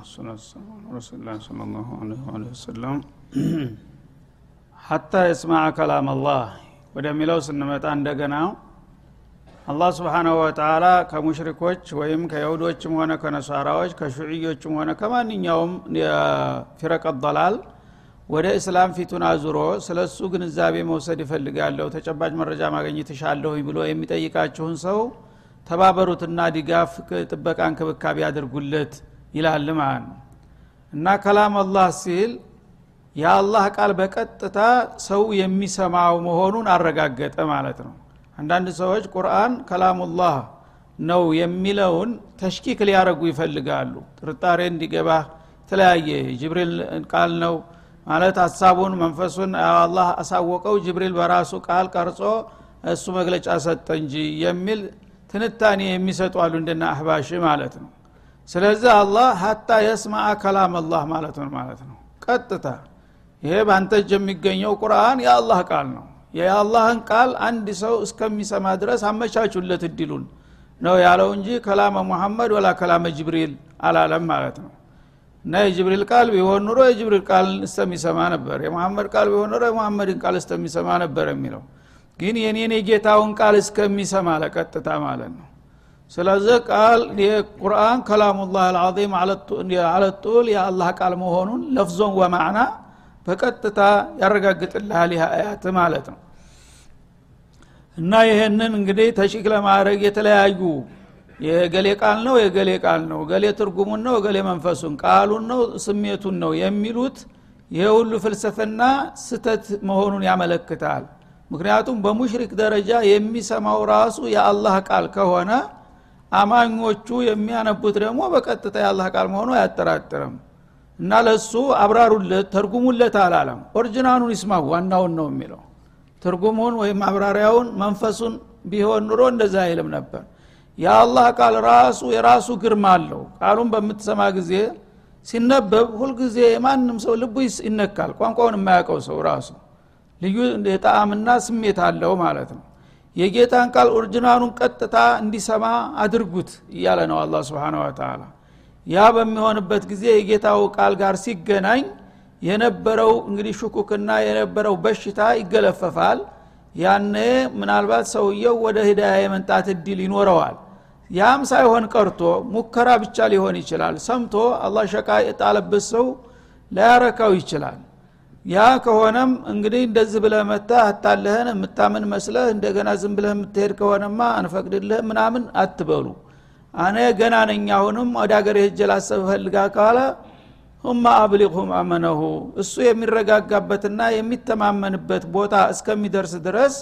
ረሱላ ለ ላሁ ከላም አላህ ወደሚለው ስንመጣ እንደገና አላህ ስብሓናሁ ወተላ ከሙሽሪኮች ወይም ከይሁዶችም ሆነ ከነሳራዎች ከሹዕዮችም ሆነ ከማንኛውም የፊረቀ ደላል ወደ እስላም ፊቱን አዙሮ ስለ እሱ ግንዛቤ መውሰድ ይፈልጋለሁ ተጨባጭ መረጃ ማግኘት ይሻለሁ ብሎ የሚጠይቃችሁን ሰው ተባበሩትና ድጋፍ ጥበቃ እንክብካቤ ያድርጉለት ይላል ማለት ነው። እና ከላም አላህ ሲል የአላህ ቃል በቀጥታ ሰው የሚሰማው መሆኑን አረጋገጠ ማለት ነው። አንዳንድ ሰዎች ቁርአን ከላሙላህ ነው የሚለውን ተሽኪክ ሊያረጉ ይፈልጋሉ። ጥርጣሬ እንዲገባ የተለያየ ጅብሪል ቃል ነው ማለት ሀሳቡን መንፈሱን አላህ አሳወቀው ጅብሪል በራሱ ቃል ቀርጾ እሱ መግለጫ ሰጠ እንጂ የሚል ትንታኔ የሚሰጡ አሉ እንደና አህባሽ ማለት ነው ስለዚህ አላህ ሀታ የስማአ ከላም አላህ ማለት ነው ማለት ነው። ቀጥታ ይሄ በአንተ እጅ የሚገኘው ቁርአን የአላህ ቃል ነው። የአላህን ቃል አንድ ሰው እስከሚሰማ ድረስ አመቻቹለት እድሉን ነው ያለው እንጂ ከላመ ሙሐመድ ወላ ከላመ ጅብሪል አላለም ማለት ነው። እና የጅብሪል ቃል ቢሆን ኑሮ የጅብሪል ቃል እስተሚሰማ ነበር የመሐመድ ቃል ቢሆን ኑሮ የመሐመድን ቃል እስተሚሰማ ነበር የሚለው። ግን የኔን የጌታውን ቃል እስከሚሰማ ለቀጥታ ማለት ነው ስለዚህ ቃል የቁርአን ከላሙላህ አልዓዚም አለጡል የአላህ ቃል መሆኑን ለፍዞን ወማዕና በቀጥታ ያረጋግጥልሃል ይህ አያት ማለት ነው። እና ይህንን እንግዲህ ተሽክ ለማድረግ የተለያዩ የገሌ ቃል ነው የገሌ ቃል ነው ገሌ ትርጉሙን ነው ገሌ መንፈሱን ቃሉን ነው ስሜቱን ነው የሚሉት ይህ ሁሉ ፍልስፍና ስተት መሆኑን ያመለክታል። ምክንያቱም በሙሽሪክ ደረጃ የሚሰማው ራሱ የአላህ ቃል ከሆነ አማኞቹ የሚያነቡት ደግሞ በቀጥታ የአላህ ቃል መሆኑ አያጠራጥርም። እና ለሱ አብራሩለት ተርጉሙለት አላለም። ኦሪጂናኑን ይስማው ዋናውን ነው የሚለው። ትርጉሙን ወይም ማብራሪያውን መንፈሱን ቢሆን ኑሮ እንደዛ አይልም ነበር። የአላህ ቃል ራሱ የራሱ ግርማ አለው። ቃሉን በምትሰማ ጊዜ ሲነበብ ሁልጊዜ የማንም ሰው ልቡ ይነካል። ቋንቋውን የማያውቀው ሰው ራሱ ልዩ የጣዕምና ስሜት አለው ማለት ነው የጌታን ቃል original ኡን ቀጥታ እንዲሰማ አድርጉት እያለ ነው አላህ سبحانه وتعالى ያ በሚሆንበት ጊዜ የጌታው ቃል ጋር ሲገናኝ የነበረው እንግዲህ ሽኩክና የነበረው በሽታ ይገለፈፋል። ያነ ምናልባት ሰውየው ወደ ሂዳያ የመምጣት እድል ይኖረዋል። ያም ሳይሆን ቀርቶ ሙከራ ብቻ ሊሆን ይችላል። ሰምቶ አላህ ሸቃ የጣለበት ሰው ላያረካው ይችላል ያ ከሆነም እንግዲህ እንደዚህ ብለህ መታ አታለህን? የምታምን መስለህ እንደገና ዝም ብለህ የምትሄድ ከሆነማ አንፈቅድልህ ምናምን አትበሉ። አነ ገና ነኝ አሁንም ወደ ሀገር ሄጀ ላሰብ ፈልጋ ካለ ሁማ አብሊሁም አመነሁ እሱ የሚረጋጋበትና የሚተማመንበት ቦታ እስከሚደርስ ድረስ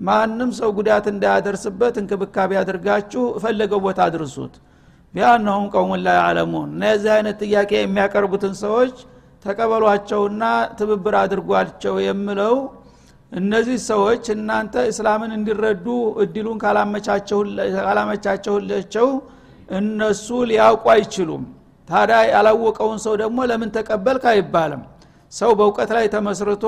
ማንም ሰው ጉዳት እንዳያደርስበት እንክብካቤ አድርጋችሁ እፈለገው ቦታ አድርሱት። ቢያነሁም ቀውሙን ላይ አለሙን እና የዚህ አይነት ጥያቄ የሚያቀርቡትን ሰዎች ተቀበሏቸውና ትብብር አድርጓቸው የምለው እነዚህ ሰዎች እናንተ እስላምን እንዲረዱ እድሉን ካላመቻቸውላቸው እነሱ ሊያውቁ አይችሉም። ታዲያ ያላወቀውን ሰው ደግሞ ለምን ተቀበልክ አይባልም። ሰው በእውቀት ላይ ተመስርቶ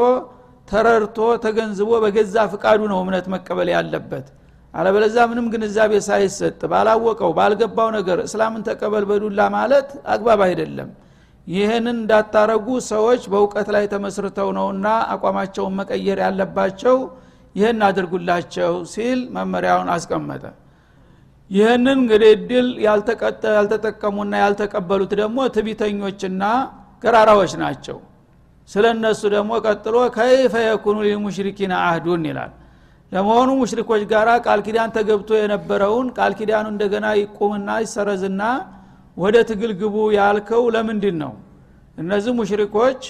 ተረድቶ ተገንዝቦ በገዛ ፍቃዱ ነው እምነት መቀበል ያለበት። አለበለዛ ምንም ግንዛቤ ሳይሰጥ ባላወቀው ባልገባው ነገር እስላምን ተቀበል በዱላ ማለት አግባብ አይደለም ይህንን እንዳታረጉ ሰዎች በእውቀት ላይ ተመስርተው ነውና አቋማቸውን መቀየር ያለባቸው ይህን አድርጉላቸው ሲል መመሪያውን አስቀመጠ። ይህንን እንግዲህ እድል ያልተጠቀሙና ያልተቀበሉት ደግሞ ትቢተኞችና ገራራዎች ናቸው። ስለ እነሱ ደግሞ ቀጥሎ ከይፈ የኩኑ ሊልሙሽሪኪን አህዱን ይላል። ለመሆኑ ሙሽሪኮች ጋር ቃል ኪዳን ተገብቶ የነበረውን ቃል ኪዳኑ እንደገና ይቁምና ይሰረዝና ወደ ትግል ግቡ ያልከው ለምንድን ነው እነዚህ ሙሽሪኮች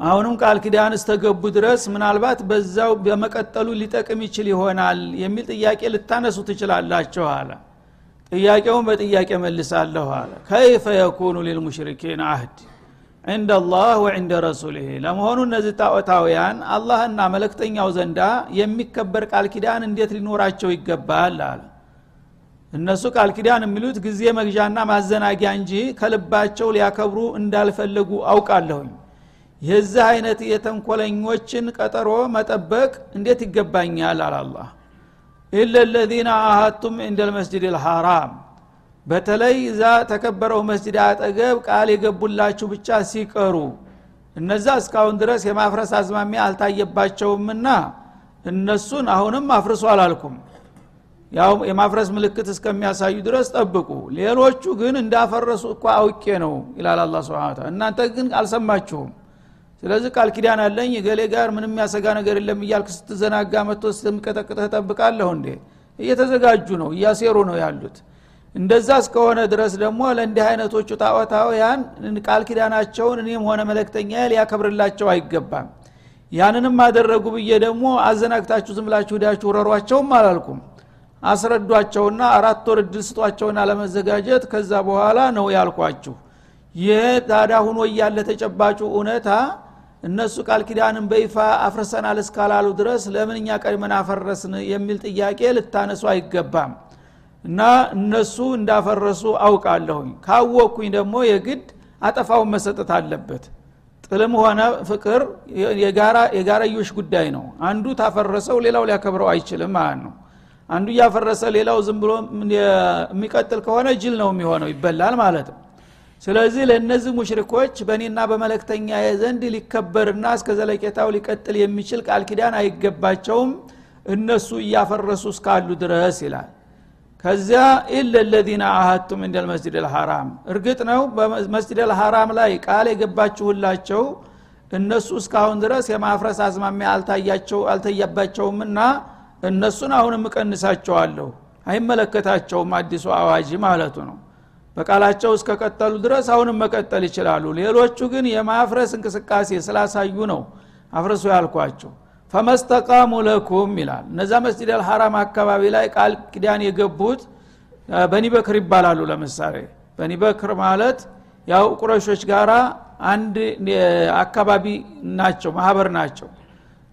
አሁንም ቃል ኪዳን እስተገቡ ድረስ ምናልባት በዛው በመቀጠሉ ሊጠቅም ይችል ይሆናል የሚል ጥያቄ ልታነሱ ትችላላችሁ አለ። ጥያቄውን በጥያቄ መልሳለሁ አለ። ከይፈ የኩኑ ሊልሙሽሪኪን አህድ ዕንደ አላህ ወዕንደ ረሱልህ ለመሆኑ እነዚህ ጣዖታውያን አላህና መለክተኛው ዘንዳ የሚከበር ቃል ኪዳን እንዴት ሊኖራቸው ይገባል አለ እነሱ ቃል ኪዳን የሚሉት ጊዜ መግዣና ማዘናጊያ እንጂ ከልባቸው ሊያከብሩ እንዳልፈለጉ አውቃለሁኝ። የዚህ አይነት የተንኮለኞችን ቀጠሮ መጠበቅ እንዴት ይገባኛል? አላላ ኢለ ለዚነ አሃቱም እንደ ልመስጅድ ልሐራም በተለይ እዛ ተከበረው መስጅድ አጠገብ ቃል የገቡላችሁ ብቻ ሲቀሩ እነዛ እስካሁን ድረስ የማፍረስ አዝማሚያ አልታየባቸውምና እነሱን አሁንም አፍርሱ አላልኩም ያው የማፍረስ ምልክት እስከሚያሳዩ ድረስ ጠብቁ። ሌሎቹ ግን እንዳፈረሱ እኳ አውቄ ነው ይላል አላ ስብን እናንተ ግን አልሰማችሁም። ስለዚህ ቃል ኪዳን አለኝ ገሌ ጋር ምንም የሚያሰጋ ነገር የለም እያልክ ስትዘናጋ መጥቶ ስትምቀጠቅጠህ ጠብቃለሁ እንዴ? እየተዘጋጁ ነው እያሴሩ ነው ያሉት። እንደዛ እስከሆነ ድረስ ደግሞ ለእንዲህ አይነቶቹ ጣዖታውያን ቃል ኪዳናቸውን እኔም ሆነ መለክተኛ ሊያከብርላቸው አይገባም። ያንንም አደረጉ ብዬ ደግሞ አዘናግታችሁ ዝምላችሁ ዳችሁ ረሯቸውም አላልኩም አስረዷቸውና አራት ወር እድል ስጧቸውና ለመዘጋጀት ከዛ በኋላ ነው ያልኳችሁ። ይህ ታዳ ሁኖ እያለ ተጨባጩ እውነታ እነሱ ቃል ኪዳንን በይፋ አፍርሰናል እስካላሉ ድረስ ለምን እኛ ቀድመን አፈረስን የሚል ጥያቄ ልታነሱ አይገባም። እና እነሱ እንዳፈረሱ አውቃለሁኝ። ካወቅኩኝ ደግሞ የግድ አጠፋውን መሰጠት አለበት። ጥልም ሆነ ፍቅር የጋራዮሽ ጉዳይ ነው። አንዱ ታፈረሰው ሌላው ሊያከብረው አይችልም ማለት ነው አንዱ እያፈረሰ ሌላው ዝም ብሎ የሚቀጥል ከሆነ ጅል ነው የሚሆነው ይበላል ማለት ነው። ስለዚህ ለእነዚህ ሙሽሪኮች በእኔና በመለክተኛ ዘንድ ሊከበርና እስከ ዘለቄታው ሊቀጥል የሚችል ቃል ኪዳን አይገባቸውም። እነሱ እያፈረሱ እስካሉ ድረስ ይላል። ከዚያ ኢለ ለዚነ አሀቱም እንደ ልመስጅድ ልሐራም እርግጥ ነው በመስጅድ ልሐራም ላይ ቃል የገባችሁላቸው እነሱ እስካሁን ድረስ የማፍረስ አዝማሚያ አልታያባቸውምና እነሱን አሁንም እቀንሳቸዋለሁ። አይመለከታቸውም አዲሱ አዋጅ ማለቱ ነው። በቃላቸው እስከቀጠሉ ድረስ አሁንም መቀጠል ይችላሉ። ሌሎቹ ግን የማፍረስ እንቅስቃሴ ስላሳዩ ነው አፍርሱ ያልኳቸው። ፈመስተቃሙ ለኩም ይላል። እነዛ መስጅድ አልሐራም አካባቢ ላይ ቃል ኪዳን የገቡት በኒበክር ይባላሉ። ለምሳሌ በኒበክር ማለት ያው ቁረሾች ጋራ አንድ አካባቢ ናቸው ማህበር ናቸው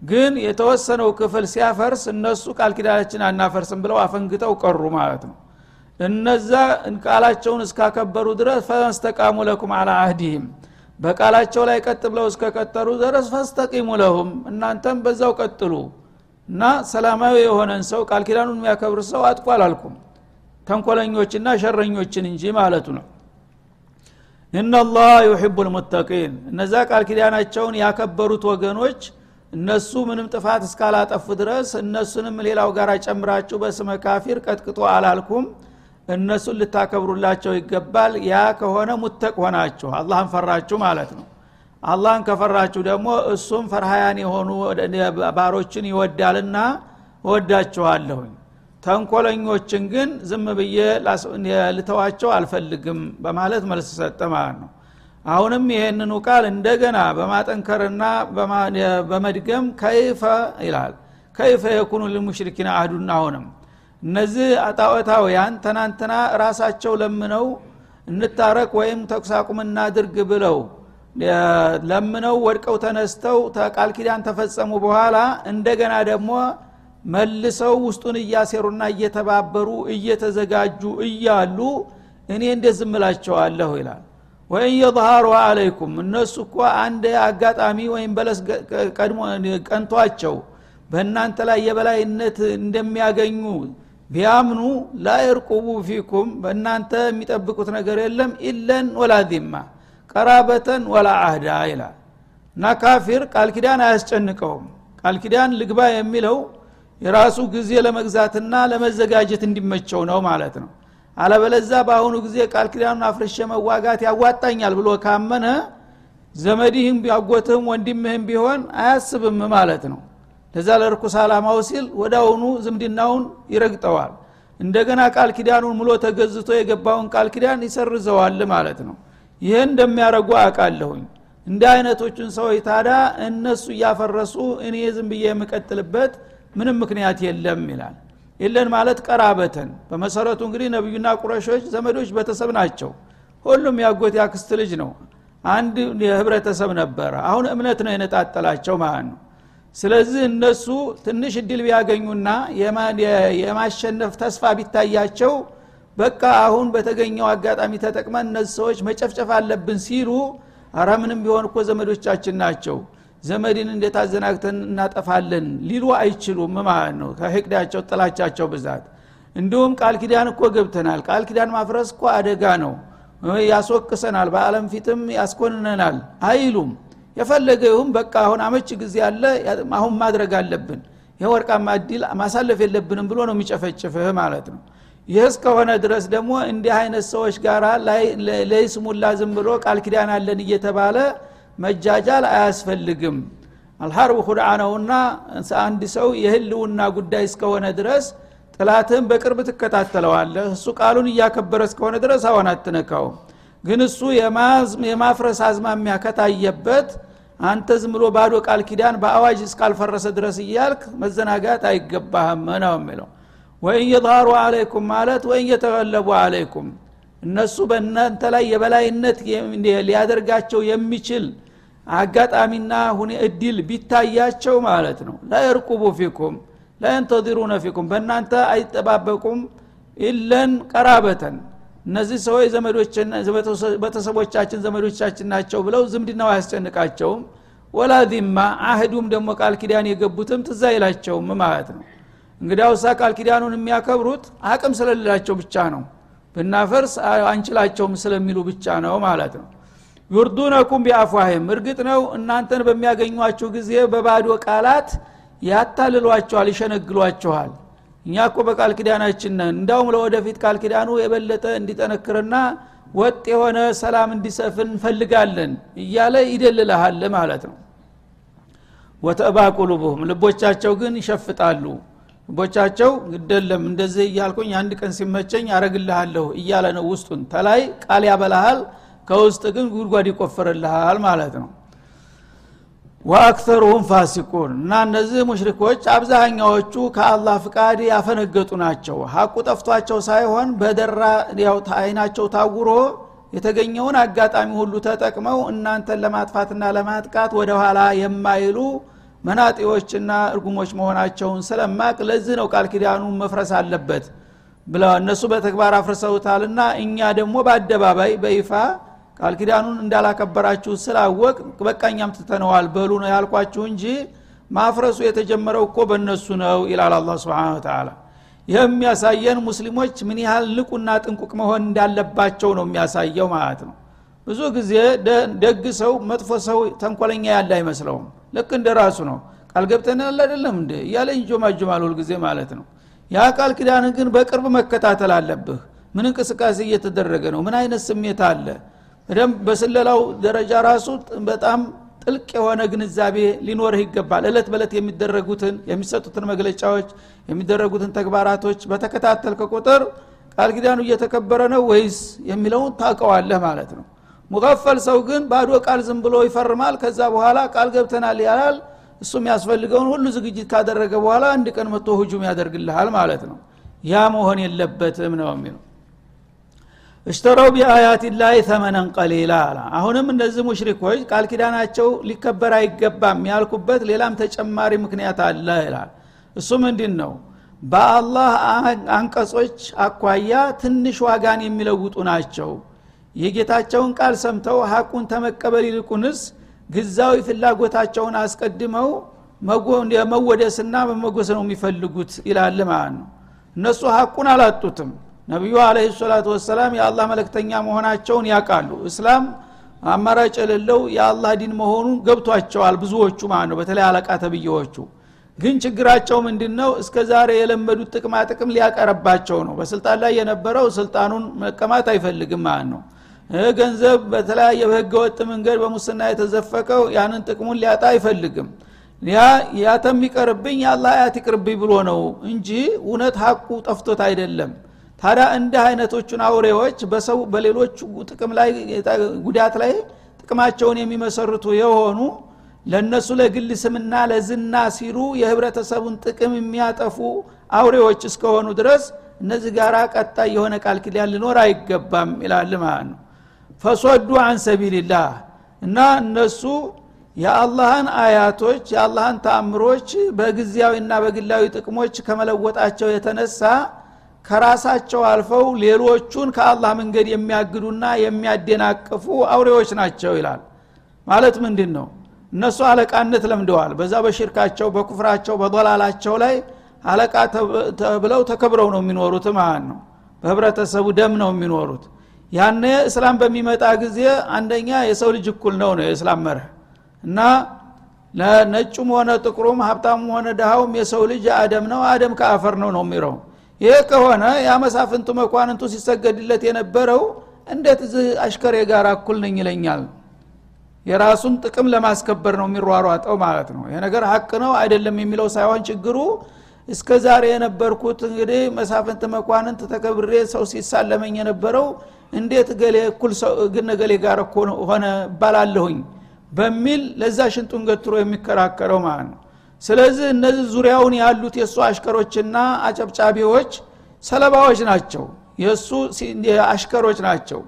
ግን የተወሰነው ክፍል ሲያፈርስ እነሱ ቃል ኪዳናችን አናፈርስም ብለው አፈንግተው ቀሩ ማለት ነው። እነዛ ቃላቸውን እስካከበሩ ድረስ ፈስተቃሙ ለኩም አላ አህዲህም በቃላቸው ላይ ቀጥ ብለው እስከቀጠሩ ድረስ ፈስተቂሙ ለሁም እናንተም በዛው ቀጥሉ እና ሰላማዊ የሆነን ሰው ቃል ኪዳኑን የሚያከብር ሰው አጥቁ አላልኩም ተንኮለኞችና ሸረኞችን እንጂ ማለቱ ነው። ኢናላህ ዩሕቡ ልሙተቂን እነዛ ቃል ኪዳናቸውን ያከበሩት ወገኖች እነሱ ምንም ጥፋት እስካላጠፉ ድረስ እነሱንም ሌላው ጋር ጨምራችሁ በስመ ካፊር ቀጥቅጦ አላልኩም። እነሱን ልታከብሩላቸው ይገባል። ያ ከሆነ ሙተቅ ሆናችሁ አላህን ፈራችሁ ማለት ነው። አላህን ከፈራችሁ ደግሞ እሱም ፈርሃያን የሆኑ ባሮችን ይወዳልና እወዳችኋለሁኝ። ተንኮለኞችን ግን ዝም ብዬ ልተዋቸው አልፈልግም በማለት መልስ ሰጠ ማለት ነው አሁንም ይህንኑ ቃል እንደገና በማጠንከርና በመድገም ከይፈ ይላል። ከይፈ የኩኑ ልሙሽሪኪን አህዱና አሁንም። እነዚህ ጣዖታውያን ትናንትና ራሳቸው ለምነው እንታረቅ ወይም ተኩስ እናድርግ ብለው ለምነው ወድቀው ተነስተው ቃል ኪዳን ተፈጸሙ በኋላ እንደገና ደግሞ መልሰው ውስጡን እያሴሩና እየተባበሩ እየተዘጋጁ እያሉ እኔ እንዴት ዝምላቸዋለሁ ይላል ወይን የظሃሩ አለይኩም እነሱ እኮ አንድ አጋጣሚ ወይም በለስ ቀንቷቸው በእናንተ ላይ የበላይነት እንደሚያገኙ ቢያምኑ ላይርቁቡ ፊኩም በእናንተ የሚጠብቁት ነገር የለም ኢለን ወላ ቀራበተን ወላ አህዳ ይላል። እና ካፊር ቃል ኪዳን አያስጨንቀውም። ቃል ኪዳን ልግባ የሚለው የራሱ ጊዜ ለመግዛትና ለመዘጋጀት እንዲመቸው ነው ማለት ነው አለበለዛ በአሁኑ ጊዜ ቃል ኪዳኑን አፍርሸ መዋጋት ያዋጣኛል ብሎ ካመነ ዘመድህም ቢያጎትህም ወንድምህም ቢሆን አያስብም ማለት ነው። ለዛ ለርኩስ አላማው ሲል ወደ አሁኑ ዝምድናውን ይረግጠዋል። እንደገና ቃል ኪዳኑን ሙሎ ተገዝቶ የገባውን ቃል ኪዳን ይሰርዘዋል ማለት ነው። ይህን እንደሚያደረጉ አውቃለሁኝ። እንደ አይነቶቹን ሰዎች ታዳ እነሱ እያፈረሱ እኔ ዝም ብዬ የምቀጥልበት ምንም ምክንያት የለም ይላል የለን ማለት ቀራበተን በመሰረቱ እንግዲህ ነቢዩና ቁረሾች ዘመዶች ቤተሰብ ናቸው። ሁሉም ያጎት ያክስት ልጅ ነው። አንድ የህብረተሰብ ነበረ። አሁን እምነት ነው የነጣጠላቸው ማለት ነው። ስለዚህ እነሱ ትንሽ እድል ቢያገኙና የማሸነፍ ተስፋ ቢታያቸው በቃ አሁን በተገኘው አጋጣሚ ተጠቅመን እነዚህ ሰዎች መጨፍጨፍ አለብን ሲሉ አረ ምንም ቢሆን እኮ ዘመዶቻችን ናቸው ዘመድን እንዴት አዘናግተን እናጠፋለን ሊሉ አይችሉም። ማለት ነው? ከህቅዳቸው ጥላቻቸው ብዛት። እንዲሁም ቃል ኪዳን እኮ ገብተናል። ቃል ኪዳን ማፍረስ እኮ አደጋ ነው። ያስወቅሰናል። በአለም ፊትም ያስኮንነናል አይሉም። የፈለገ ይሁን በቃ አሁን አመች ጊዜ አለ። አሁን ማድረግ አለብን። ይህ ወርቃማ እድል ማሳለፍ የለብንም ብሎ ነው የሚጨፈጭፍህ ማለት ነው። ይህ እስከሆነ ድረስ ደግሞ እንዲህ አይነት ሰዎች ጋር ለይስሙላ ዝም ብሎ ቃል ኪዳን አለን እየተባለ መጃጃል አያስፈልግም። አልሐርብ ሁድዓ ነውና አንድ ሰው የህልውና ጉዳይ እስከሆነ ድረስ ጥላትህን በቅርብ ትከታተለዋለህ። እሱ ቃሉን እያከበረ እስከሆነ ድረስ አሁን አትነካውም ግን እሱ የማፍረስ አዝማሚያ ከታየበት አንተ ዝም ብሎ ባዶ ቃል ኪዳን በአዋጅ እስካልፈረሰ ድረስ እያልክ መዘናጋት አይገባህም ነው የሚለው። ወይን የظሃሩ አለይኩም ማለት ወይን የተገለቡ አለይኩም እነሱ በእናንተ ላይ የበላይነት ሊያደርጋቸው የሚችል አጋጣሚና ሁኔ እድል ቢታያቸው ማለት ነው። ላየርቁቡ ፊኩም ላየንተዚሩነ ፊኩም በእናንተ አይጠባበቁም ኢለን ቀራበተን። እነዚህ ሰዎች ቤተሰቦቻችን ዘመዶቻችን ናቸው ብለው ዝምድናው አያስጨንቃቸውም። ወላ ዚማ አህዱም ደግሞ ቃል ኪዳን የገቡትም ትዛ አይላቸውም ማለት ነው። እንግዲያውሳ ቃል ኪዳኑን የሚያከብሩት አቅም ስለሌላቸው ብቻ ነው። ብናፈርስ አንችላቸውም ስለሚሉ ብቻ ነው ማለት ነው ዩርዱነኩም ቢአፏህም እርግጥ ነው እናንተን በሚያገኟችሁ ጊዜ በባዶ ቃላት ያታልሏቸዋል ይሸነግሏቸዋል። እኛ እኮ በቃል ኪዳናችን ነን። እንዳውም ለወደፊት ቃል ኪዳኑ የበለጠ እንዲጠነክርና ወጥ የሆነ ሰላም እንዲሰፍን እንፈልጋለን እያለ ይደልልሃል ማለት ነው። ወተእባ ቁሉቡሁም ልቦቻቸው ግን ይሸፍጣሉ። ልቦቻቸው ግደለም እንደዚህ እያልኩኝ አንድ ቀን ሲመቸኝ አረግልሃለሁ እያለ ነው ውስጡን። ተላይ ቃል ያበላሃል ከውስጥ ግን ጉድጓድ ይቆፍርልሃል ማለት ነው። ወአክተሩሁም ፋሲቁን እና እነዚህ ሙሽሪኮች አብዛኛዎቹ ከአላህ ፍቃድ ያፈነገጡ ናቸው። ሀቁ ጠፍቷቸው ሳይሆን በደራ አይናቸው ታውሮ የተገኘውን አጋጣሚ ሁሉ ተጠቅመው እናንተን ለማጥፋትና ለማጥቃት ወደ ኋላ የማይሉ መናጤዎችና እርጉሞች መሆናቸውን ስለማቅ ለዚህ ነው ቃል ኪዳኑ መፍረስ አለበት ብለው እነሱ በተግባር አፍርሰውታልና እኛ ደግሞ በአደባባይ በይፋ ቃል ኪዳኑን እንዳላከበራችሁ ስላወቅ በቃኛም ትተነዋል በሉ ነው ያልኳችሁ እንጂ ማፍረሱ የተጀመረው እኮ በእነሱ ነው ይላል አላ ስብን ተላ ይህ የሚያሳየን ሙስሊሞች ምን ያህል ንቁና ጥንቁቅ መሆን እንዳለባቸው ነው የሚያሳየው ማለት ነው። ብዙ ጊዜ ደግ ሰው መጥፎ ሰው ተንኮለኛ ያለ አይመስለውም። ልክ እንደ ራሱ ነው። ቃል ገብተናል አይደለም እንደ እያለ ይንጆማጆማል ሁልጊዜ ማለት ነው። ያ ቃል ኪዳን ግን በቅርብ መከታተል አለብህ። ምን እንቅስቃሴ እየተደረገ ነው? ምን አይነት ስሜት አለ በደንብ በስለላው ደረጃ ራሱ በጣም ጥልቅ የሆነ ግንዛቤ ሊኖርህ ይገባል። እለት በለት የሚደረጉትን የሚሰጡትን መግለጫዎች የሚደረጉትን ተግባራቶች በተከታተልከ ቁጥር ቃል ኪዳኑ እየተከበረ ነው ወይስ የሚለውን ታውቀዋለህ ማለት ነው። ሙቀፈል ሰው ግን ባዶ ቃል ዝም ብሎ ይፈርማል። ከዛ በኋላ ቃል ገብተናል ያላል። እሱ የሚያስፈልገውን ሁሉ ዝግጅት ካደረገ በኋላ አንድ ቀን መጥቶ ሁጁም ያደርግልሃል ማለት ነው። ያ መሆን የለበትም ነው የሚለው እሽተረው ቢአያት ላይ ተመነን ቀሊላ አለ አሁንም እነዚህ ሙሽሪኮች ቃል ኪዳናቸው ሊከበር አይገባም ያልኩበት ሌላም ተጨማሪ ምክንያት አለ ይላል። እሱ ምንድን ነው በአላህ አንቀጾች አኳያ ትንሽ ዋጋን የሚለውጡ ናቸው። የጌታቸውን ቃል ሰምተው ሀቁን ተመቀበል ይልቁንስ ግዛዊ ፍላጎታቸውን አስቀድመው መወደስና መመጎስ ነው የሚፈልጉት ይላል ማለት ነው። እነሱ ሀቁን አላጡትም ነቢዩ አለህ ሰላቱ ወሰላም የአላህ መለክተኛ መሆናቸውን ያውቃሉ። እስላም አማራጭ የሌለው የአላህ ዲን መሆኑን ገብቷቸዋል ብዙዎቹ ማለት ነው በተለይ አለቃ ተብዬዎቹ። ግን ችግራቸው ምንድን ነው እስከ ዛሬ የለመዱት ጥቅማ ጥቅም ሊያቀረባቸው ነው። በስልጣን ላይ የነበረው ስልጣኑን መቀማት አይፈልግም ማለት ነው። ገንዘብ በተለያየ በህገ ወጥ መንገድ በሙስና የተዘፈቀው ያንን ጥቅሙን ሊያጣ አይፈልግም። ያ ያተሚቀርብኝ የአላህ አያት ይቅርብኝ ብሎ ነው እንጂ እውነት ሀቁ ጠፍቶት አይደለም ታዲያ እንዲህ አይነቶቹን አውሬዎች በሰው በሌሎች ጥቅም ላይ ጉዳት ላይ ጥቅማቸውን የሚመሰርቱ የሆኑ ለእነሱ ለግል ስምና ለዝና ሲሉ የህብረተሰቡን ጥቅም የሚያጠፉ አውሬዎች እስከሆኑ ድረስ እነዚህ ጋር ቀጣይ የሆነ ቃል ኪዳን ሊኖር አይገባም ይላል ማለት ነው። ፈሶዱ አን ሰቢልላህ እና እነሱ የአላህን አያቶች የአላህን ተአምሮች በጊዜያዊና በግላዊ ጥቅሞች ከመለወጣቸው የተነሳ ከራሳቸው አልፈው ሌሎቹን ከአላህ መንገድ የሚያግዱና የሚያደናቅፉ አውሬዎች ናቸው ይላል። ማለት ምንድን ነው እነሱ አለቃነት ለምደዋል። በዛ በሽርካቸው በኩፍራቸው በዶላላቸው ላይ አለቃ ተብለው ተከብረው ነው የሚኖሩት ማለት ነው። በህብረተሰቡ ደም ነው የሚኖሩት። ያነ እስላም በሚመጣ ጊዜ አንደኛ የሰው ልጅ እኩል ነው ነው የእስላም መርህ። እና ነጩም ሆነ ጥቁሩም ሀብታሙም ሆነ ድሃውም የሰው ልጅ አደም ነው አደም ከአፈር ነው ነው የሚለው ይሄ ከሆነ የአመሳፍንቱ መኳንንቱ ሲሰገድለት የነበረው እንዴት እዚህ አሽከሬ ጋር እኩል ነኝ ይለኛል? የራሱን ጥቅም ለማስከበር ነው የሚሯሯጠው ማለት ነው። ይሄ ነገር ሀቅ ነው አይደለም የሚለው ሳይሆን ችግሩ እስከ ዛሬ የነበርኩት እንግዲህ መሳፍንት መኳንንት ተከብሬ ሰው ሲሳለመኝ የነበረው እንዴት ገሌ እኩል ግን ገሌ ጋር ሆነ እባላለሁኝ በሚል ለዛ ሽንጡን ገትሮ የሚከራከረው ማለት ነው ስለዚህ እነዚህ ዙሪያውን ያሉት የእሱ አሽከሮችና አጨብጫቢዎች ሰለባዎች ናቸው። የእሱ አሽከሮች ናቸው።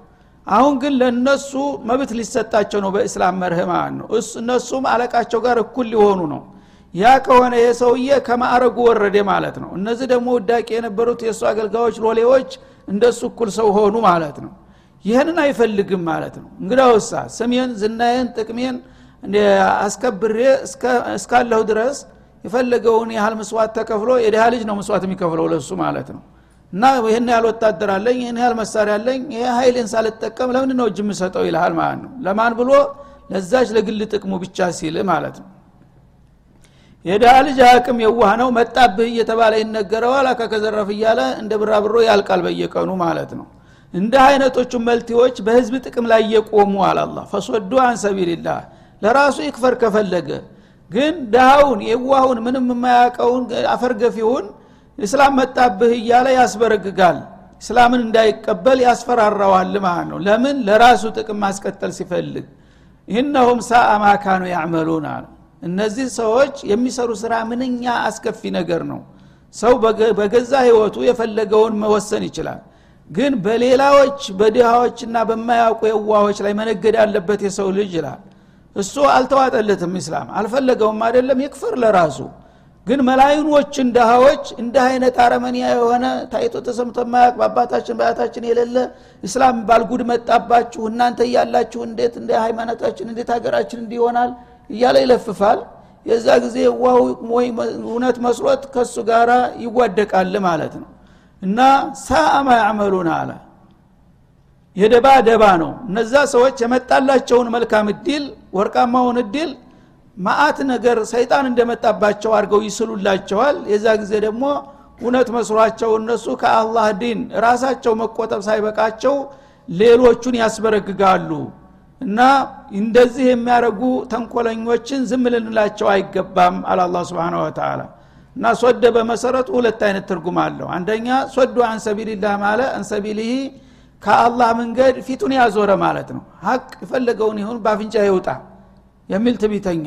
አሁን ግን ለእነሱ መብት ሊሰጣቸው ነው በእስላም መርህ ማለት ነው። እነሱም አለቃቸው ጋር እኩል ሊሆኑ ነው። ያ ከሆነ ሰውዬ ከማዕረጉ ወረደ ማለት ነው። እነዚህ ደግሞ ውዳቂ የነበሩት የእሱ አገልጋዮች ሎሌዎች እንደሱ እኩል ሰው ሆኑ ማለት ነው። ይህንን አይፈልግም ማለት ነው። እንግዳውሳ ስሜን ዝናዬን ጥቅሜን አስከብሬ እስካለሁ ድረስ የፈለገውን ያህል ምስዋት ተከፍሎ የድሃ ልጅ ነው ምስዋት የሚከፍለው ለሱ ማለት ነው። እና ይህን ያህል ወታደር አለኝ ይህን ያህል መሳሪያ አለኝ ይህ ሀይልን ሳልጠቀም ለምንድ ነው እጅ የምሰጠው ይልሃል ማለት ነው። ለማን ብሎ ለዛች ለግል ጥቅሙ ብቻ ሲል ማለት ነው። የድሃ ልጅ አቅም የዋህ ነው መጣብህ እየተባለ ይነገረዋል አካከዘረፍ እያለ እንደ ብራብሮ ያልቃል በየቀኑ ማለት ነው። እንደ አይነቶቹ መልቲዎች በህዝብ ጥቅም ላይ የቆሙ አላላ ፈሶዱ አን ሰቢልላህ ለራሱ ይክፈር ከፈለገ። ግን ድሃውን የዋሁን ምንም የማያውቀውን አፈርገፊውን እስላም መጣብህ እያለ ያስበረግጋል። እስላምን እንዳይቀበል ያስፈራራዋል ማለት ነው። ለምን? ለራሱ ጥቅም ማስቀጠል ሲፈልግ። ኢነሁም ሳአ ማካኑ ያዕመሉን አሉ። እነዚህ ሰዎች የሚሰሩ ስራ ምንኛ አስከፊ ነገር ነው። ሰው በገዛ ህይወቱ የፈለገውን መወሰን ይችላል። ግን በሌላዎች በድሃዎችና በማያውቁ የዋሆች ላይ መነገድ አለበት የሰው ልጅ ይላል እሱ አልተዋጠለትም ኢስላም። አልፈለገውም አይደለም ይክፍር ለራሱ። ግን መላይኖችን ድሃዎች እንደ አይነት አረመኒያ የሆነ ታይቶ ተሰምቶ ማያቅ በአባታችን በአያታችን የሌለ እስላም ባልጉድ መጣባችሁ እናንተ እያላችሁ እንዴት እንደ ሃይማኖታችን እንዴት ሀገራችን እንዲሆናል እያለ ይለፍፋል። የዛ ጊዜ ዋው ወይ እውነት መስሎት ከሱ ጋር ይዋደቃል ማለት ነው። እና ሳአማ ያዕመሉን አለ የደባ ደባ ነው። እነዛ ሰዎች የመጣላቸውን መልካም እድል ወርቃማውን እድል ማአት ነገር ሰይጣን እንደመጣባቸው አድርገው ይስሉላቸዋል። የዛ ጊዜ ደግሞ እውነት መስሏቸው እነሱ ከአላህ ዲን ራሳቸው መቆጠብ ሳይበቃቸው ሌሎቹን ያስበረግጋሉ እና እንደዚህ የሚያደርጉ ተንኮለኞችን ዝም ልንላቸው አይገባም አለ አላ ስብን ወተላ እና ሶደ በመሰረቱ ሁለት አይነት ትርጉም አለው። አንደኛ ሶዱ አንሰቢልላህ ማለ አንሰቢልህ ከአላህ መንገድ ፊቱን ያዞረ ማለት ነው። ሀቅ የፈለገውን ይሁን በአፍንጫ ይውጣ የሚል ትቢተኛ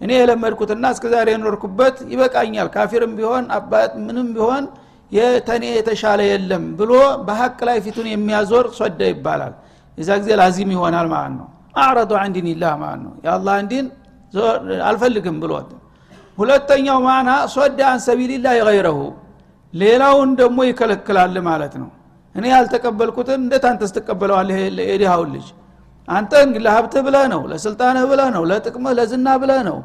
እኔ የለመድኩትና እስከ ዛሬ የኖርኩበት ይበቃኛል። ካፊርም ቢሆን አባት ምንም ቢሆን የተኔ የተሻለ የለም ብሎ በሀቅ ላይ ፊቱን የሚያዞር ሶደ ይባላል። የዛ ጊዜ ላዚም ይሆናል ማለት ነው። አዕረዱ አን ዲንላህ ማለት ነው። የአላህን ዲን አልፈልግም ብሎ ሁለተኛው ማና ሶደ አን ሰቢልላህ ገይረሁ ሌላውን ደግሞ ይከለክላል ማለት ነው እኔ ያልተቀበልኩትን እንዴት አንተስ ትቀበለዋለህ? የድሃውን ልጅ። አንተ ለሀብትህ ብለህ ነው ለስልጣንህ ብለህ ነው ለጥቅምህ ለዝና ብለህ ነው።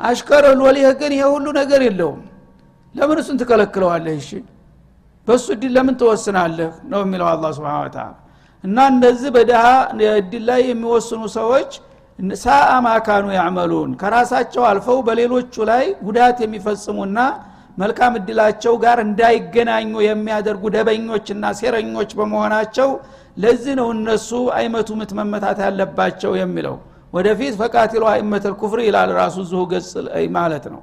አሽከርህ ሎሊህ ግን ይሄ ሁሉ ነገር የለውም። ለምን እሱን ትከለክለዋለህ? እሺ በእሱ እድል ለምን ትወስናለህ? ነው የሚለው አላ ስብን ተላ እና እነዚህ በድሃ እድል ላይ የሚወስኑ ሰዎች ሳአ ማካኑ ያዕመሉን ከራሳቸው አልፈው በሌሎቹ ላይ ጉዳት የሚፈጽሙና መልካም እድላቸው ጋር እንዳይገናኙ የሚያደርጉ ደበኞችና ሴረኞች በመሆናቸው ለዚህ ነው እነሱ አይመቱ ምት መመታት ያለባቸው የሚለው። ወደፊት ፈቃቲሎ አይመተል ኩፍር ይላል ራሱ ዙሁ ገጽ ማለት ነው።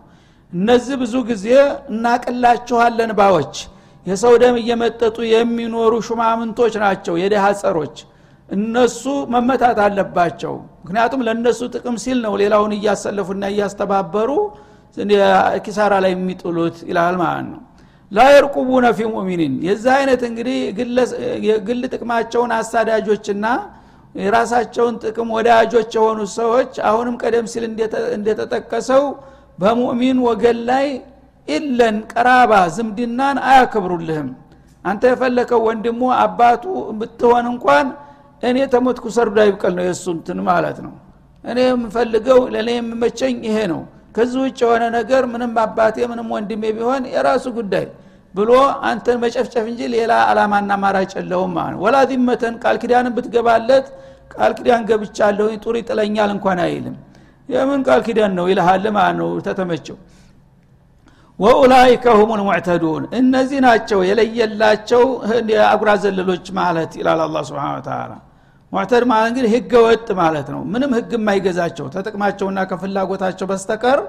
እነዚህ ብዙ ጊዜ እናቅላችኋለን ባዎች። የሰው ደም እየመጠጡ የሚኖሩ ሹማምንቶች ናቸው የደሃ ጸሮች። እነሱ መመታት አለባቸው። ምክንያቱም ለእነሱ ጥቅም ሲል ነው ሌላውን እያሰለፉና እያስተባበሩ ኪሳራ ላይ የሚጥሉት ይላል ማለት ነው። ላ የርቁቡነ ፊ ሙእሚኒን የዚህ አይነት እንግዲህ የግል ጥቅማቸውን አሳዳጆችና የራሳቸውን ጥቅም ወዳጆች የሆኑ ሰዎች አሁንም ቀደም ሲል እንደተጠቀሰው በሙእሚን ወገን ላይ ኢለን ቀራባ ዝምድናን አያከብሩልህም። አንተ የፈለከው ወንድሙ አባቱ ብትሆን እንኳን እኔ ተሞትኩ ሰርዶ አይብቀል ነው የእሱ ማለት ነው። እኔ የምፈልገው ለእኔ የምመቸኝ ይሄ ነው ከዚህ ውጭ የሆነ ነገር ምንም አባቴ ምንም ወንድሜ ቢሆን የራሱ ጉዳይ ብሎ አንተን መጨፍጨፍ እንጂ ሌላ አላማና አማራጭ የለውም ማለት ወላ ዚመተን ቃል ኪዳንን ብትገባለት ቃል ኪዳን ገብቻለሁ ጡር ይጥለኛል እንኳን አይልም። የምን ቃል ኪዳን ነው ይልሃል ማለት ነው ተተመቸው። ወኡላይከ ሁም ልሙዕተዱን እነዚህ ናቸው የለየላቸው አጉራ ዘለሎች ማለት ይላል አላ ስብን ተላ ሙዕተድ ማለት እንግዲህ ህገ ወጥ ማለት ነው። ምንም ህግ የማይገዛቸው ተጥቅማቸውና ከፍላጎታቸው በስተቀር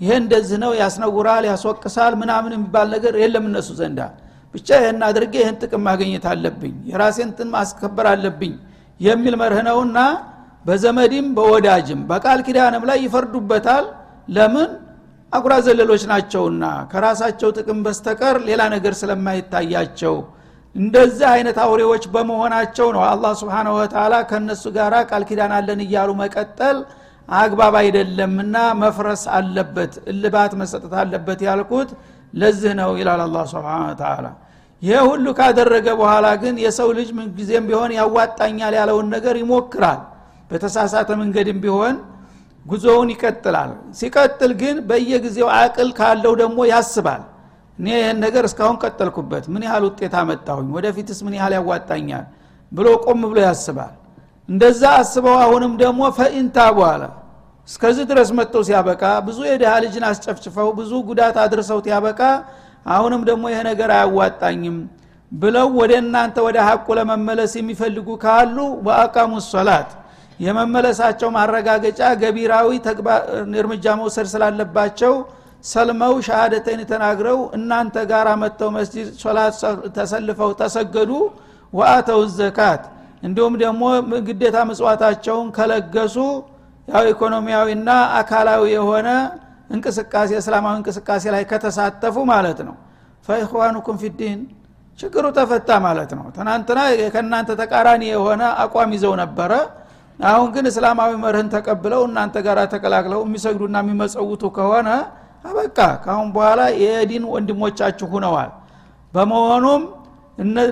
ይሄ እንደዚህ ነው ያስነውራል ያስወቅሳል ምናምን የሚባል ነገር የለም እነሱ ዘንዳ። ብቻ ይህን አድርጌ ይህን ጥቅም ማግኘት አለብኝ የራሴን ትን ማስከበር አለብኝ የሚል መርህ ነውና በዘመድም በወዳጅም በቃል ኪዳንም ላይ ይፈርዱበታል። ለምን? አጉራ ዘለሎች ናቸውና ከራሳቸው ጥቅም በስተቀር ሌላ ነገር ስለማይታያቸው እንደዚህ አይነት አውሬዎች በመሆናቸው ነው አላህ ስብሓነ ወተላ ከእነሱ ጋር ቃል ኪዳን አለን እያሉ መቀጠል አግባብ አይደለምና መፍረስ አለበት እልባት መሰጠት አለበት ያልኩት ለዚህ ነው ይላል አላ ስብን ተላ ይህ ሁሉ ካደረገ በኋላ ግን የሰው ልጅ ምንጊዜም ቢሆን ያዋጣኛል ያለውን ነገር ይሞክራል። በተሳሳተ መንገድም ቢሆን ጉዞውን ይቀጥላል። ሲቀጥል ግን በየጊዜው አቅል ካለው ደግሞ ያስባል እኔ ይህን ነገር እስካሁን ቀጠልኩበት። ምን ያህል ውጤት አመጣሁኝ? ወደፊትስ ምን ያህል ያዋጣኛል? ብሎ ቆም ብሎ ያስባል። እንደዛ አስበው አሁንም ደግሞ ፈኢንታ በኋላ እስከዚህ ድረስ መጥተው ሲያበቃ ብዙ የድሃ ልጅን አስጨፍጭፈው ብዙ ጉዳት አድርሰው ሲያበቃ አሁንም ደግሞ ይሄ ነገር አያዋጣኝም ብለው ወደ እናንተ ወደ ሀቁ ለመመለስ የሚፈልጉ ካሉ በአቃሙ ሶላት የመመለሳቸው ማረጋገጫ ገቢራዊ እርምጃ መውሰድ ስላለባቸው ሰልመው ሻሃደተን ተናግረው እናንተ ጋር መጥተው መስጂድ ሶላት ተሰልፈው ተሰገዱ ወአተው ዘካት። እንዲሁም ደግሞ ግዴታ ምጽዋታቸውን ከለገሱ ያው ኢኮኖሚያዊና አካላዊ የሆነ እንቅስቃሴ እስላማዊ እንቅስቃሴ ላይ ከተሳተፉ ማለት ነው። ፈኢኽዋኑኩም ፊዲን ችግሩ ተፈታ ማለት ነው። ትናንትና ከእናንተ ተቃራኒ የሆነ አቋም ይዘው ነበረ። አሁን ግን እስላማዊ መርህን ተቀብለው እናንተ ጋር ተቀላቅለው የሚሰግዱና የሚመጸውቱ ከሆነ አበቃ ካሁን በኋላ የዲን ወንድሞቻችሁ ሁነዋል። በመሆኑም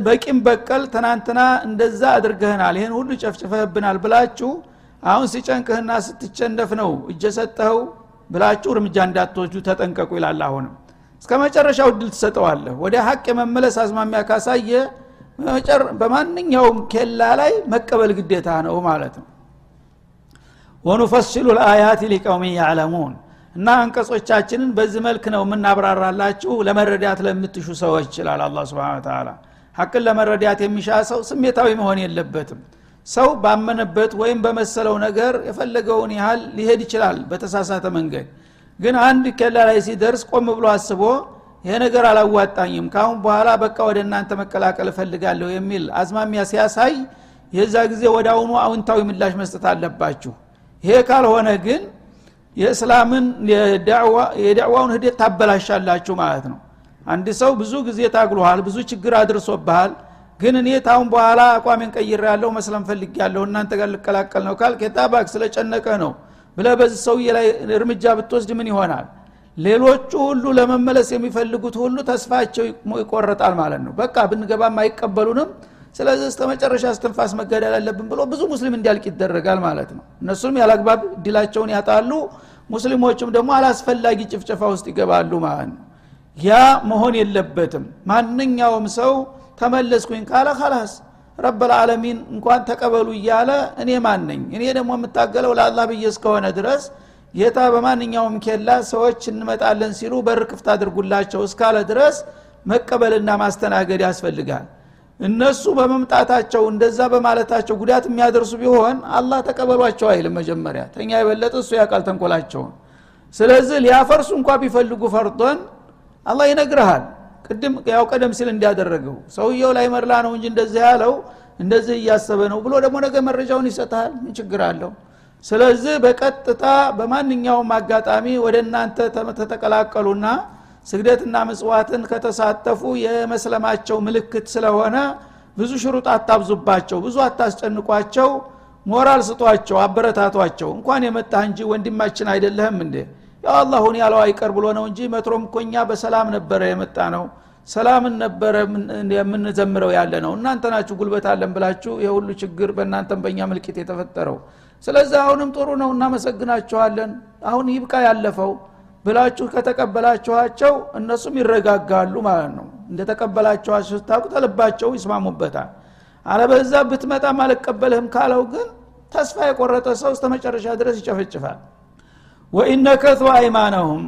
በቂም በቀል ትናንትና እንደዛ አድርገህናል ይህን ሁሉ ጨፍጭፈህብናል ብላችሁ አሁን ሲጨንቅህና ስትቸነፍ ነው እጀ ሰጠኸው ብላችሁ እርምጃ እንዳትወስዱ ተጠንቀቁ ይላል አሁንም። እስከ መጨረሻው እድል ትሰጠዋለህ። ወደ ሀቅ የመመለስ አዝማሚያ ካሳየ በማንኛውም ኬላ ላይ መቀበል ግዴታ ነው ማለት ነው። ወኑፈስሉ ልአያት ሊቀውሚ ያዕለሙን እና አንቀጾቻችንን በዚህ መልክ ነው የምናብራራላችሁ። ለመረዳት ለምትሹ ሰዎች ይችላል አላ ስብን ተላ ሀቅን ለመረዳት የሚሻ ሰው ስሜታዊ መሆን የለበትም። ሰው ባመነበት ወይም በመሰለው ነገር የፈለገውን ያህል ሊሄድ ይችላል በተሳሳተ መንገድ። ግን አንድ ኬላ ላይ ሲደርስ ቆም ብሎ አስቦ ይሄ ነገር አላዋጣኝም ካሁን በኋላ በቃ ወደ እናንተ መቀላቀል እፈልጋለሁ የሚል አዝማሚያ ሲያሳይ የዛ ጊዜ ወደ አሁኑ አውንታዊ ምላሽ መስጠት አለባችሁ። ይሄ ካልሆነ ግን የእስላምን የዳዕዋውን ህደት ታበላሻላችሁ ማለት ነው። አንድ ሰው ብዙ ጊዜ ታግሎሃል ብዙ ችግር አድርሶብሃል ግን እኔ ታሁን በኋላ አቋሜን ቀይር ያለው መስለም ፈልግ ያለሁ እናንተ ጋር ልቀላቀል ነው ካል ኬታባክ ስለጨነቀ ነው ብለ በዚህ ሰውዬ ላይ እርምጃ ብትወስድ ምን ይሆናል? ሌሎቹ ሁሉ ለመመለስ የሚፈልጉት ሁሉ ተስፋቸው ይቆረጣል ማለት ነው። በቃ ብንገባም አይቀበሉንም ስለዚህ እስተ መጨረሻ እስትንፋስ መገደል አለብን ብሎ ብዙ ሙስሊም እንዲያልቅ ይደረጋል ማለት ነው። እነሱም ያላግባብ እድላቸውን ያጣሉ ሙስሊሞቹም ደግሞ አላስፈላጊ ጭፍጨፋ ውስጥ ይገባሉ ማለት ነው። ያ መሆን የለበትም። ማንኛውም ሰው ተመለስኩኝ ካለ ካላስ ረበልዓለሚን እንኳን ተቀበሉ እያለ እኔ ማን ነኝ? እኔ ደግሞ የምታገለው ለአላህ ብዬ እስከሆነ ድረስ ጌታ በማንኛውም ኬላ ሰዎች እንመጣለን ሲሉ በር ክፍት አድርጉላቸው እስካለ ድረስ መቀበልና ማስተናገድ ያስፈልጋል እነሱ በመምጣታቸው እንደዛ በማለታቸው ጉዳት የሚያደርሱ ቢሆን አላህ ተቀበሏቸው አይልም መጀመሪያ። ተኛ የበለጠ እሱ ያቃል ተንኮላቸውን። ስለዚህ ሊያፈርሱ እንኳ ቢፈልጉ ፈርዶን አላህ ይነግርሃል። ቅድም ያው ቀደም ሲል እንዲያደረገው ሰውየው ላይ መርላ ነው እንጂ እንደዚህ ያለው እንደዚህ እያሰበ ነው ብሎ ደግሞ ነገ መረጃውን ይሰጥሃል። ምን ችግር አለው? ስለዚህ በቀጥታ በማንኛውም አጋጣሚ ወደ እናንተ ተተቀላቀሉና ስግደትና ምጽዋትን ከተሳተፉ የመስለማቸው ምልክት ስለሆነ ብዙ ሽሩጥ አታብዙባቸው ብዙ አታስጨንቋቸው ሞራል ስጧቸው አበረታቷቸው። እንኳን የመጣህ እንጂ ወንድማችን አይደለህም እንዴ? ያው አላሁን ያለው አይቀር ብሎ ነው እንጂ መትሮም እኮኛ በሰላም ነበረ የመጣ ነው ሰላምን ነበረ የምንዘምረው ያለ ነው እናንተ ናችሁ ጉልበት አለን ብላችሁ የሁሉ ችግር በእናንተም በእኛ ምልክት የተፈጠረው። ስለዚህ አሁንም ጥሩ ነው እናመሰግናችኋለን። አሁን ይብቃ ያለፈው ብላችሁ ከተቀበላችኋቸው እነሱም ይረጋጋሉ ማለት ነው። እንደተቀበላችኋቸው ስታውቁ ተልባቸው ይስማሙበታል። አለበዛ ብትመጣም አልቀበልህም ካለው ግን ተስፋ የቆረጠ ሰው እስተ መጨረሻ ድረስ ይጨፈጭፋል። ወኢነከቱ አይማነሁም።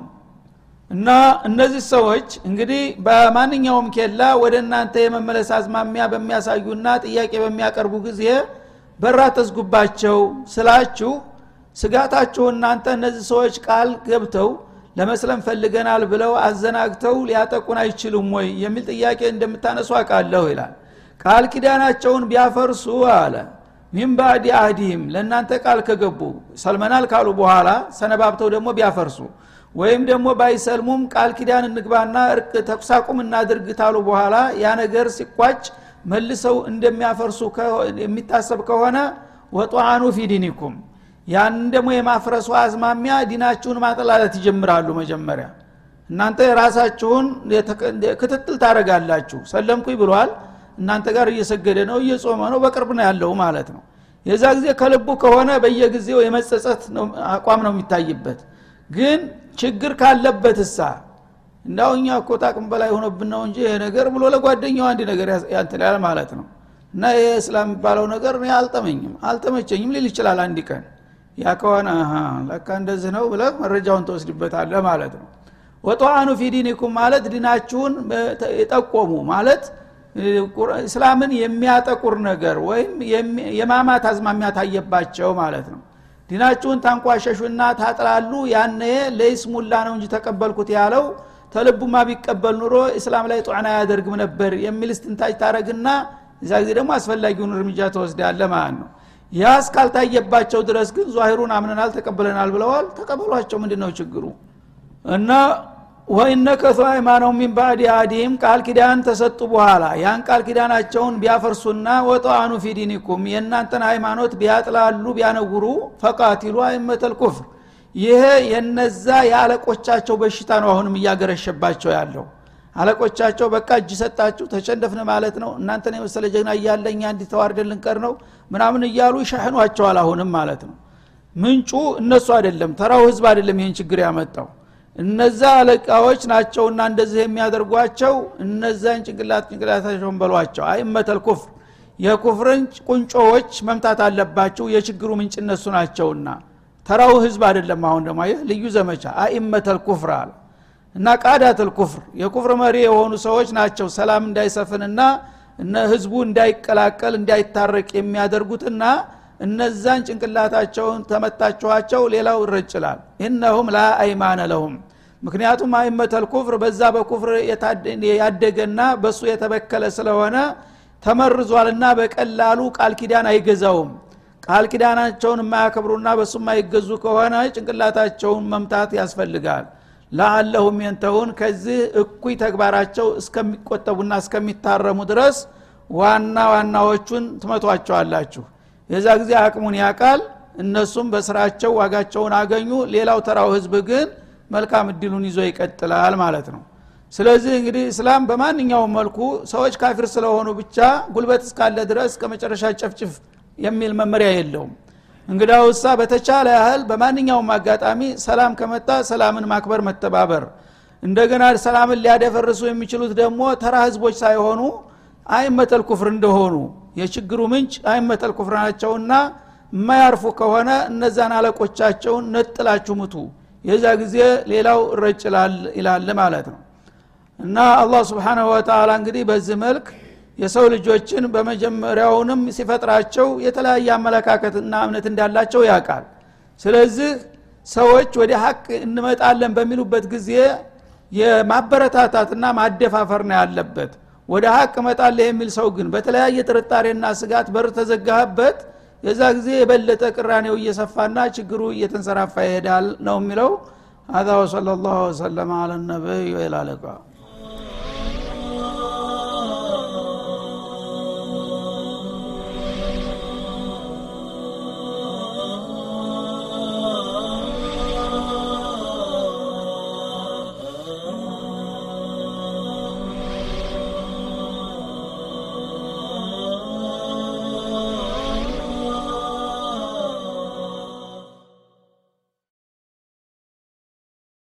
እና እነዚህ ሰዎች እንግዲህ በማንኛውም ኬላ ወደ እናንተ የመመለስ አዝማሚያ በሚያሳዩና ጥያቄ በሚያቀርቡ ጊዜ በራ ተዝጉባቸው ስላችሁ ስጋታችሁ እናንተ እነዚህ ሰዎች ቃል ገብተው ለመስለም ፈልገናል ብለው አዘናግተው ሊያጠቁን አይችሉም ወይ የሚል ጥያቄ እንደምታነሱ አውቃለሁ ይላል። ቃል ኪዳናቸውን ቢያፈርሱ አለ። ሚን ባዕድ አህዲህም ለእናንተ ቃል ከገቡ ሰልመናል ካሉ በኋላ ሰነባብተው ደግሞ ቢያፈርሱ ወይም ደግሞ ባይሰልሙም ቃል ኪዳን እንግባና እርቅ ተኩሳቁም እናድርግ ታሉ በኋላ ያ ነገር ሲቋጭ መልሰው እንደሚያፈርሱ የሚታሰብ ከሆነ ወጧአኑ ፊ ዲኒኩም ያንን ደግሞ የማፍረሱ አዝማሚያ ዲናችሁን ማጠላለት ይጀምራሉ መጀመሪያ። እናንተ የራሳችሁን ክትትል ታደረጋላችሁ ሰለምኩኝ ብሏል። እናንተ ጋር እየሰገደ ነው እየጾመ ነው በቅርብ ነው ያለው ማለት ነው። የዛ ጊዜ ከልቡ ከሆነ በየጊዜው የመጸጸት አቋም ነው የሚታይበት። ግን ችግር ካለበት እሳ እንዳው እኛ እኮ ታቅም በላይ ሆኖብን ነው እንጂ ይሄ ነገር ብሎ ለጓደኛው አንድ ነገር ያንትላል ማለት ነው። እና ይሄ እስላም የሚባለው ነገር አልጠመኝም አልተመቸኝም ሊል ይችላል አንድ ቀን ያ ከሆነ ለካ እንደዚህ ነው ብለ መረጃውን ተወስድበታለ ማለት ነው። ወጠዋኑ ፊ ማለት ዲናችሁን የጠቆሙ ማለት እስላምን የሚያጠቁር ነገር ወይም የማማት አዝማሚያ ታየባቸው ማለት ነው። ዲናችሁን ታንቋሸሹና ታጥላሉ። ያነ ለይስሙላ ነው እንጂ ተቀበልኩት ያለው ተልቡማ ቢቀበል ኑሮ እስላም ላይ ጧና ያደርግም ነበር የሚል ስትንታጅ ታረግና እዛ ጊዜ ደግሞ አስፈላጊውን እርምጃ ተወስዳለ ማለት ነው ያ እስካልታየባቸው ድረስ ግን ዛሂሩን አምነናል ተቀብለናል ብለዋል። ተቀበሏቸው። ምንድ ነው ችግሩ? እና ወኢነከቱ አይማነው ሚን ባዕድ አዲህም ቃል ኪዳን ተሰጡ በኋላ ያን ቃል ኪዳናቸውን ቢያፈርሱና ወጠአኑ ፊ የእናንተን ሃይማኖት ቢያጥላሉ ቢያነውሩ ፈቃቲሉ አይመተል ኩፍር። ይሄ የነዛ የአለቆቻቸው በሽታ ነው አሁንም እያገረሸባቸው ያለው። አለቆቻቸው በቃ እጅ ሰጣችሁ ተሸንደፍን ማለት ነው። እናንተን የመሰለ ጀግና እያለ እኛ እንዲህ ተዋርደን ልንቀር ነው ምናምን እያሉ ይሻህኗቸዋል አሁንም ማለት ነው። ምንጩ እነሱ አይደለም ተራው ህዝብ አይደለም ይህን ችግር ያመጣው። እነዛ አለቃዎች ናቸውና እንደዚህ የሚያደርጓቸው እነዛን ጭንቅላት ጭንቅላታቸውን በሏቸው። አይመተል ኩፍር። የኩፍርን ቁንጮዎች መምታት አለባቸው። የችግሩ ምንጭ እነሱ ናቸውና። ተራው ህዝብ አይደለም አሁን ደግሞ ልዩ ዘመቻ። አይመተል ኩፍር አለ። እና ቃዳተል ኩፍር። የኩፍር መሪ የሆኑ ሰዎች ናቸው። ሰላም እንዳይሰፍንና እነ ህዝቡ እንዳይቀላቀል እንዳይታረቅ የሚያደርጉትና እነዛን ጭንቅላታቸውን ተመታችኋቸው ሌላው ይረጭላል ኢነሁም ላ አይማነ ለሁም። ምክንያቱም አይመተል ኩፍር በዛ በኩፍር ያደገና በሱ የተበከለ ስለሆነ ተመርዟልና በቀላሉ ቃል ኪዳን አይገዛውም። ቃል ኪዳናቸውን የማያከብሩና በሱ የማይገዙ ከሆነ ጭንቅላታቸውን መምታት ያስፈልጋል ለአለሁም የንተውን ከዚህ እኩይ ተግባራቸው እስከሚቆጠቡና እስከሚታረሙ ድረስ ዋና ዋናዎቹን ትመቷቸዋላችሁ። የዛ ጊዜ አቅሙን ያቃል እነሱም በስራቸው ዋጋቸውን አገኙ። ሌላው ተራው ህዝብ ግን መልካም እድሉን ይዞ ይቀጥላል ማለት ነው። ስለዚህ እንግዲህ እስላም በማንኛውም መልኩ ሰዎች ካፊር ስለሆኑ ብቻ ጉልበት እስካለ ድረስ ከመጨረሻ ጨፍጭፍ የሚል መመሪያ የለውም እንግዳ ውሳ በተቻለ ያህል በማንኛውም አጋጣሚ ሰላም ከመጣ ሰላምን ማክበር መተባበር። እንደገና ሰላምን ሊያደፈርሱ የሚችሉት ደግሞ ተራ ህዝቦች ሳይሆኑ አይመተል ኩፍር እንደሆኑ የችግሩ ምንጭ አይመተል ኩፍር ናቸውና የማያርፉ ከሆነ እነዛን አለቆቻቸውን ነጥላችሁ ምቱ የዛ ጊዜ ሌላው እረጭላል ይላል ማለት ነው። እና አላህ ስብሓናሁ ወተላ እንግዲህ በዚህ መልክ የሰው ልጆችን በመጀመሪያውንም ሲፈጥራቸው የተለያየ አመለካከትና እምነት እንዳላቸው ያውቃል ስለዚህ ሰዎች ወደ ሀቅ እንመጣለን በሚሉበት ጊዜ የማበረታታትና ማደፋፈር ነው ያለበት ወደ ሀቅ እመጣለህ የሚል ሰው ግን በተለያየ ጥርጣሬና ስጋት በር ተዘጋህበት የዛ ጊዜ የበለጠ ቅራኔው እየሰፋና ችግሩ እየተንሰራፋ ይሄዳል ነው የሚለው هذا وصلى الله وسلم على النبي وإلى اللقاء